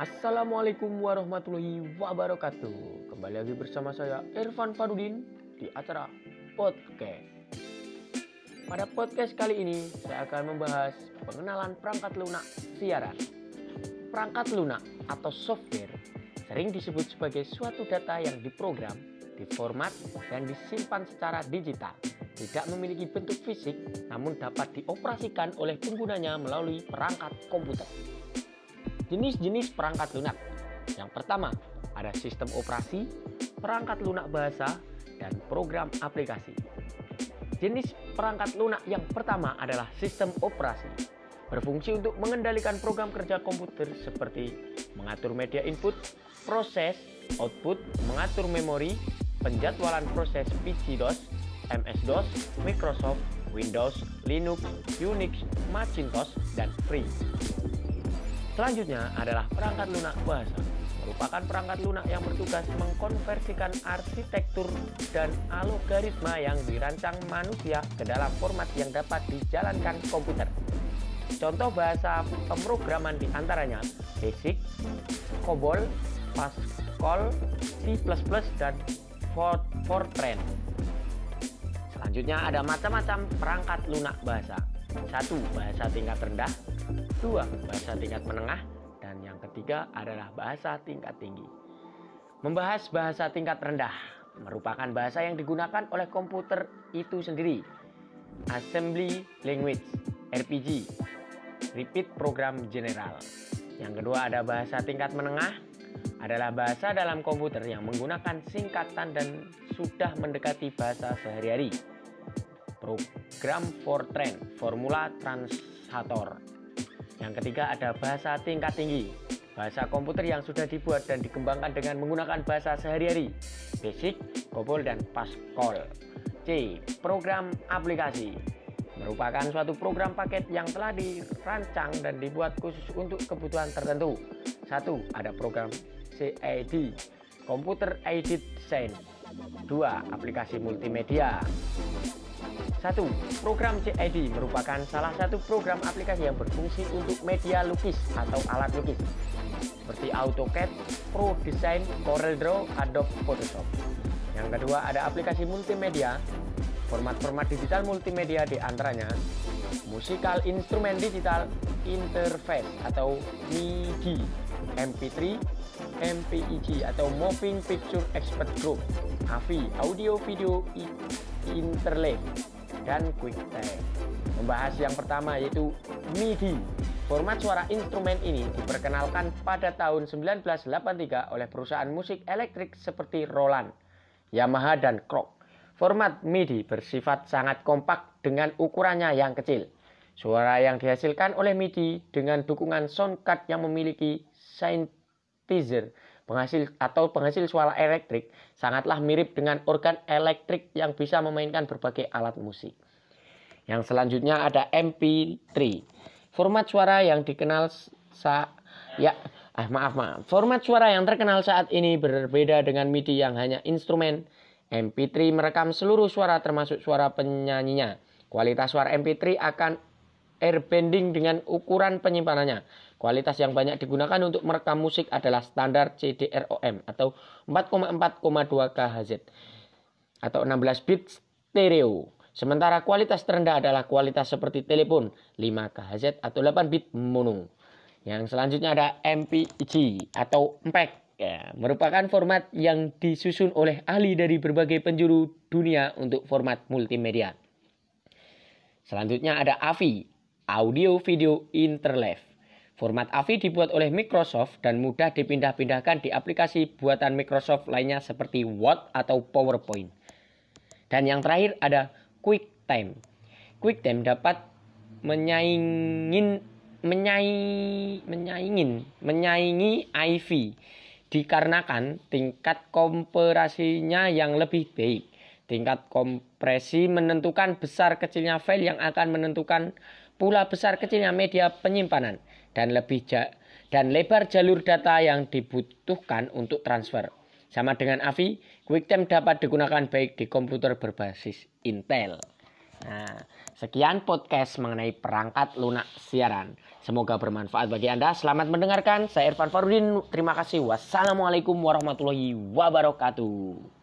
Assalamualaikum warahmatullahi wabarakatuh. Kembali lagi bersama saya Irfan Farudin di acara podcast. Pada podcast kali ini saya akan membahas pengenalan perangkat lunak siaran. Perangkat lunak atau software sering disebut sebagai suatu data yang diprogram, diformat, dan disimpan secara digital. Tidak memiliki bentuk fisik namun dapat dioperasikan oleh penggunanya melalui perangkat komputer. Jenis-jenis perangkat lunak. Yang pertama, ada sistem operasi, perangkat lunak bahasa, dan program aplikasi. Jenis perangkat lunak yang pertama adalah sistem operasi. Berfungsi untuk mengendalikan program kerja komputer seperti mengatur media input, proses, output, mengatur memori, penjadwalan proses PC-DOS, MS-DOS, Microsoft, Windows, Linux, Unix, Macintosh, dan Free. Selanjutnya adalah perangkat lunak bahasa. Merupakan perangkat lunak yang bertugas mengkonversikan arsitektur dan algoritma yang dirancang manusia ke dalam format yang dapat dijalankan komputer. Contoh bahasa pemrograman di antaranya Basic, COBOL, Pascal, C++, dan Fortran. Selanjutnya ada macam-macam perangkat lunak bahasa. Satu, bahasa tingkat rendah. Dua, bahasa tingkat menengah. Dan yang ketiga adalah bahasa tingkat tinggi. Membahas bahasa tingkat rendah merupakan bahasa yang digunakan oleh komputer itu sendiri. Assembly Language, RPG, Repeat Program General. Yang kedua ada bahasa tingkat menengah, adalah bahasa dalam komputer yang menggunakan singkatan dan sudah mendekati bahasa sehari-hari program Fortran, formula translator. Yang ketiga ada bahasa tingkat tinggi, bahasa komputer yang sudah dibuat dan dikembangkan dengan menggunakan bahasa sehari-hari, basic, COBOL, dan Pascal. C. Program aplikasi merupakan suatu program paket yang telah dirancang dan dibuat khusus untuk kebutuhan tertentu. Satu, ada program CAD, Computer Aided Design. Dua, aplikasi multimedia. Satu, program CID merupakan salah satu program aplikasi yang berfungsi untuk media lukis atau alat lukis. Seperti AutoCAD, Pro Design, CorelDRAW, Adobe Photoshop. Yang kedua ada aplikasi multimedia, format-format digital multimedia di antaranya Musical Instrument Digital Interface atau MIDI, MP3, MPEG atau Moving Picture Expert Group, AVI, Audio Video Interlace, dan QuickTime. Membahas yang pertama yaitu MIDI. Format suara instrumen ini diperkenalkan pada tahun 1983 oleh perusahaan musik elektrik seperti Roland, Yamaha, dan Korg. Format MIDI bersifat sangat kompak dengan ukurannya yang kecil. Suara yang dihasilkan oleh MIDI dengan dukungan sound card yang memiliki synthesizer penghasil atau penghasil suara elektrik sangatlah mirip dengan organ elektrik yang bisa memainkan berbagai alat musik. Yang selanjutnya ada MP3. Format suara yang dikenal sa ya ah maaf maaf. Format suara yang terkenal saat ini berbeda dengan MIDI yang hanya instrumen. MP3 merekam seluruh suara termasuk suara penyanyinya. Kualitas suara MP3 akan airbending dengan ukuran penyimpanannya. Kualitas yang banyak digunakan untuk merekam musik adalah standar CDROM atau 4,4,2 kHz atau 16 bit stereo. Sementara kualitas terendah adalah kualitas seperti telepon 5 kHz atau 8 bit mono. Yang selanjutnya ada MPEG atau MPEG ya, merupakan format yang disusun oleh ahli dari berbagai penjuru dunia untuk format multimedia. Selanjutnya ada AVI, Audio Video Interleave. Format AVI dibuat oleh Microsoft dan mudah dipindah-pindahkan di aplikasi buatan Microsoft lainnya seperti Word atau PowerPoint. Dan yang terakhir ada QuickTime. QuickTime dapat menyaingin menyaing, menyaingin menyaingi IV dikarenakan tingkat kompresinya yang lebih baik. Tingkat kompresi menentukan besar kecilnya file yang akan menentukan pula besar kecilnya media penyimpanan dan lebih ja dan lebar jalur data yang dibutuhkan untuk transfer. Sama dengan AVI, QuickTime dapat digunakan baik di komputer berbasis Intel. Nah, sekian podcast mengenai perangkat lunak siaran. Semoga bermanfaat bagi Anda. Selamat mendengarkan. Saya Irfan Farudin. Terima kasih. Wassalamualaikum warahmatullahi wabarakatuh.